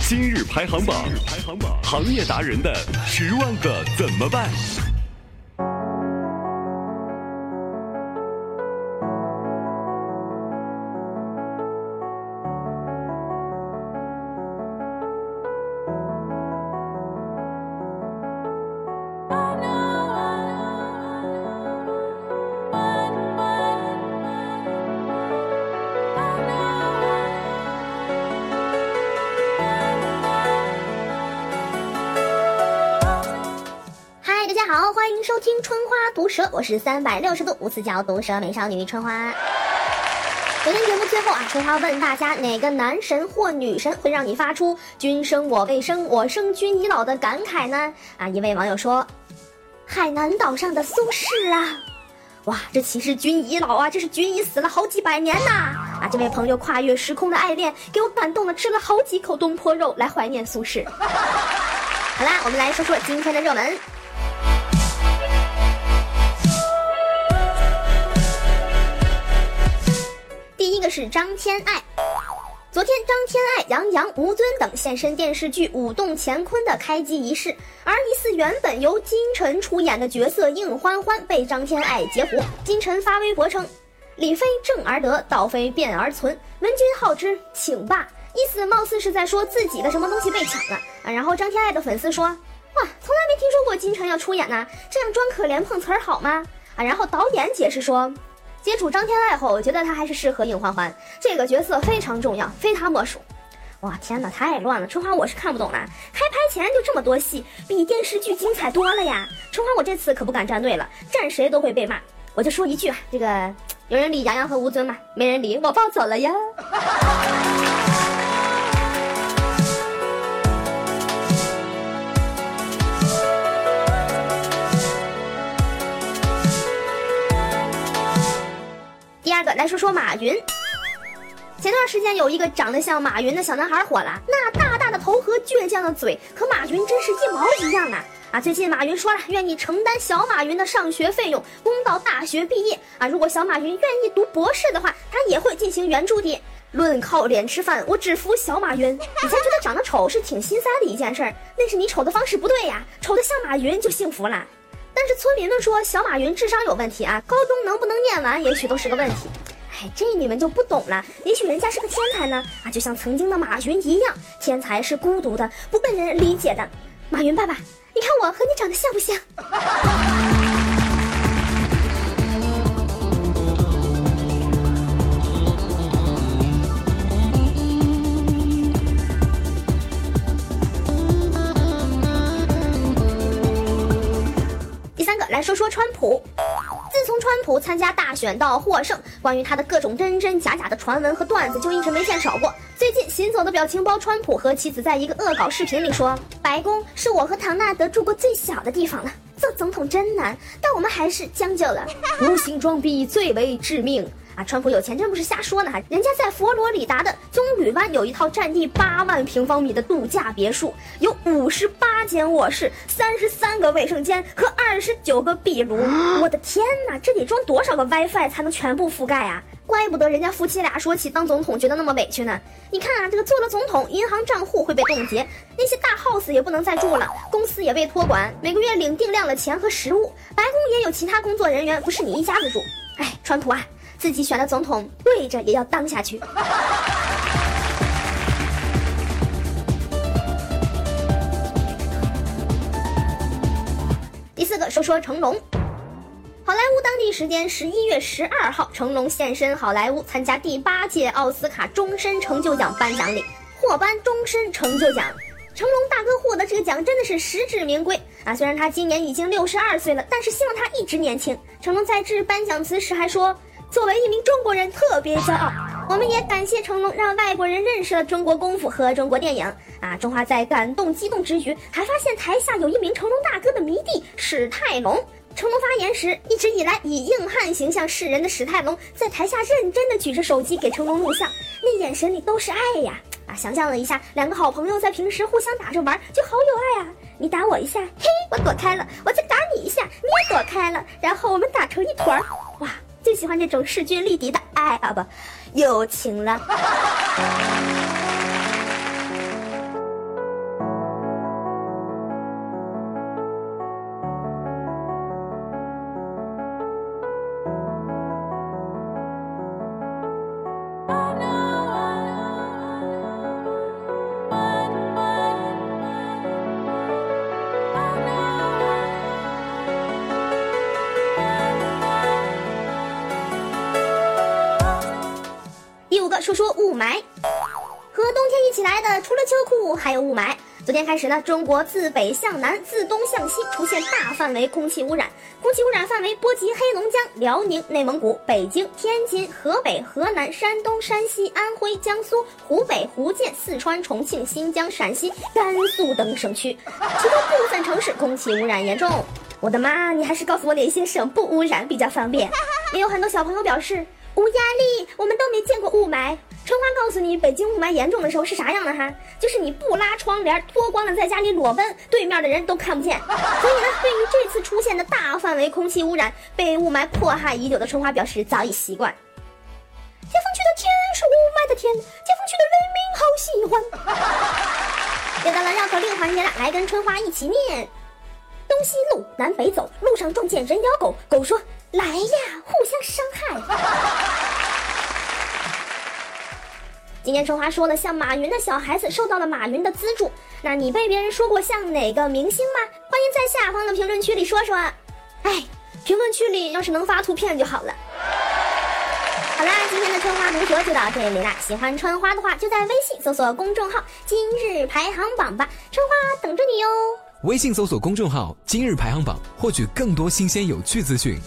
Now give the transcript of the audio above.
今日排行榜，行业达人的十万个怎么办？迎收听《春花毒舌》，我是三百六十度无死角毒舌美少女春花。昨天节目最后啊，春花问大家哪个男神或女神会让你发出“君生我未生，我生君已老”的感慨呢？啊，一位网友说，海南岛上的苏轼啊。哇，这岂是君已老啊，这是君已死了好几百年呐！啊，这位朋友跨越时空的爱恋，给我感动的吃了好几口东坡肉来怀念苏轼。好啦，我们来说说今天的热门。是张天爱。昨天，张天爱、杨洋、吴尊等现身电视剧《舞动乾坤》的开机仪式，而疑似原本由金晨出演的角色应欢欢被张天爱截胡。金晨发微博称：“理非正而得，道非变而存，闻君好之，请罢。”意思貌似是在说自己的什么东西被抢了啊。然后张天爱的粉丝说：“哇，从来没听说过金晨要出演呢，这样装可怜碰瓷儿好吗？”啊，然后导演解释说。接触张天爱后，我觉得她还是适合应欢欢这个角色，非常重要，非她莫属。哇，天哪，太乱了！春花我是看不懂了，开拍前就这么多戏，比电视剧精彩多了呀！春花我这次可不敢站队了，站谁都会被骂。我就说一句啊，这个 有人理杨洋和吴尊吗？没人理，我抱走了呀。来说说马云。前段时间有一个长得像马云的小男孩火了，那大大的头和倔强的嘴，和马云真是一毛一样啊！啊，最近马云说了，愿意承担小马云的上学费用，供到大学毕业啊。如果小马云愿意读博士的话，他也会进行援助的。论靠脸吃饭，我只服小马云。以前觉得长得丑是挺心塞的一件事儿，那是你丑的方式不对呀，丑的像马云就幸福了。但是村民们说小马云智商有问题啊，高中能不能念完也许都是个问题。哎，这你们就不懂了。也许人家是个天才呢啊，就像曾经的马云一样，天才是孤独的，不被人理解的。马云爸爸，你看我和你长得像不像？第三个来说说川普。自从川普参加大选到获胜，关于他的各种真真假假的传闻和段子就一直没见少过。最近行走的表情包，川普和妻子在一个恶搞视频里说：“白宫是我和唐纳德住过最小的地方了，做总统真难，但我们还是将就了。无形装逼最为致命。”啊，川普有钱真不是瞎说呢！人家在佛罗里达的棕榈湾有一套占地八万平方米的度假别墅，有五十八间卧室、三十三个卫生间和二十九个壁炉。我的天哪，这得装多少个 WiFi 才能全部覆盖啊？怪不得人家夫妻俩说起当总统觉得那么委屈呢。你看啊，这个做了总统，银行账户会被冻结，那些大 house 也不能再住了，公司也被托管，每个月领定量的钱和食物，白宫也有其他工作人员，不是你一家子住。哎，川普啊！自己选的总统，跪着也要当下去。第四个，说说成龙。好莱坞当地时间十一月十二号，成龙现身好莱坞参加第八届奥斯卡终身成就奖颁奖礼，获颁终身成就奖。成龙大哥获得这个奖真的是实至名归啊！虽然他今年已经六十二岁了，但是希望他一直年轻。成龙在致颁奖词时还说。作为一名中国人，特别骄傲。我们也感谢成龙，让外国人认识了中国功夫和中国电影。啊，中华在感动激动之余，还发现台下有一名成龙大哥的迷弟史泰龙。成龙发言时，一直以来以硬汉形象示人的史泰龙，在台下认真的举着手机给成龙录像，那眼神里都是爱呀！啊，想象了一下，两个好朋友在平时互相打着玩，就好有爱啊！你打我一下，嘿，我躲开了；我再打你一下，你也躲开了，然后我们打成一团，哇！最喜欢这种势均力敌的爱。啊不，友情了。就说雾霾。和冬天一起来的，除了秋裤，还有雾霾。昨天开始呢，中国自北向南、自东向西出现大范围空气污染，空气污染范围波及黑龙江、辽宁、内蒙古、北京、天津、河北、河南、山东、山西、安徽、江苏、湖北、福建、四川、重庆、新疆、陕西、甘肃等省区，其中部分城市空气污染严重。我的妈，你还是告诉我哪些省不污染比较方便。也有很多小朋友表示无压力，我们都没见过雾霾。春花告诉你，北京雾霾严重的时候是啥样的哈？就是你不拉窗帘，脱光了在家里裸奔，对面的人都看不见。所以呢，对于这次出现的大范围空气污染，被雾霾迫害已久的春花表示早已习惯。解放区的天是雾霾的天，解放区的人民好喜欢。又到了绕口令环节了，来跟春花一起念：东西路南北走，路上撞见人咬狗，狗说来呀，互相伤害。今天春花说了，像马云的小孩子受到了马云的资助。那你被别人说过像哪个明星吗？欢迎在下方的评论区里说说。哎，评论区里要是能发图片就好了。好啦，今天的春花读说就到这里啦。喜欢春花的话，就在微信搜索公众号“今日排行榜”吧，春花等着你哟。微信搜索公众号“今日排行榜”，获取更多新鲜有趣资讯。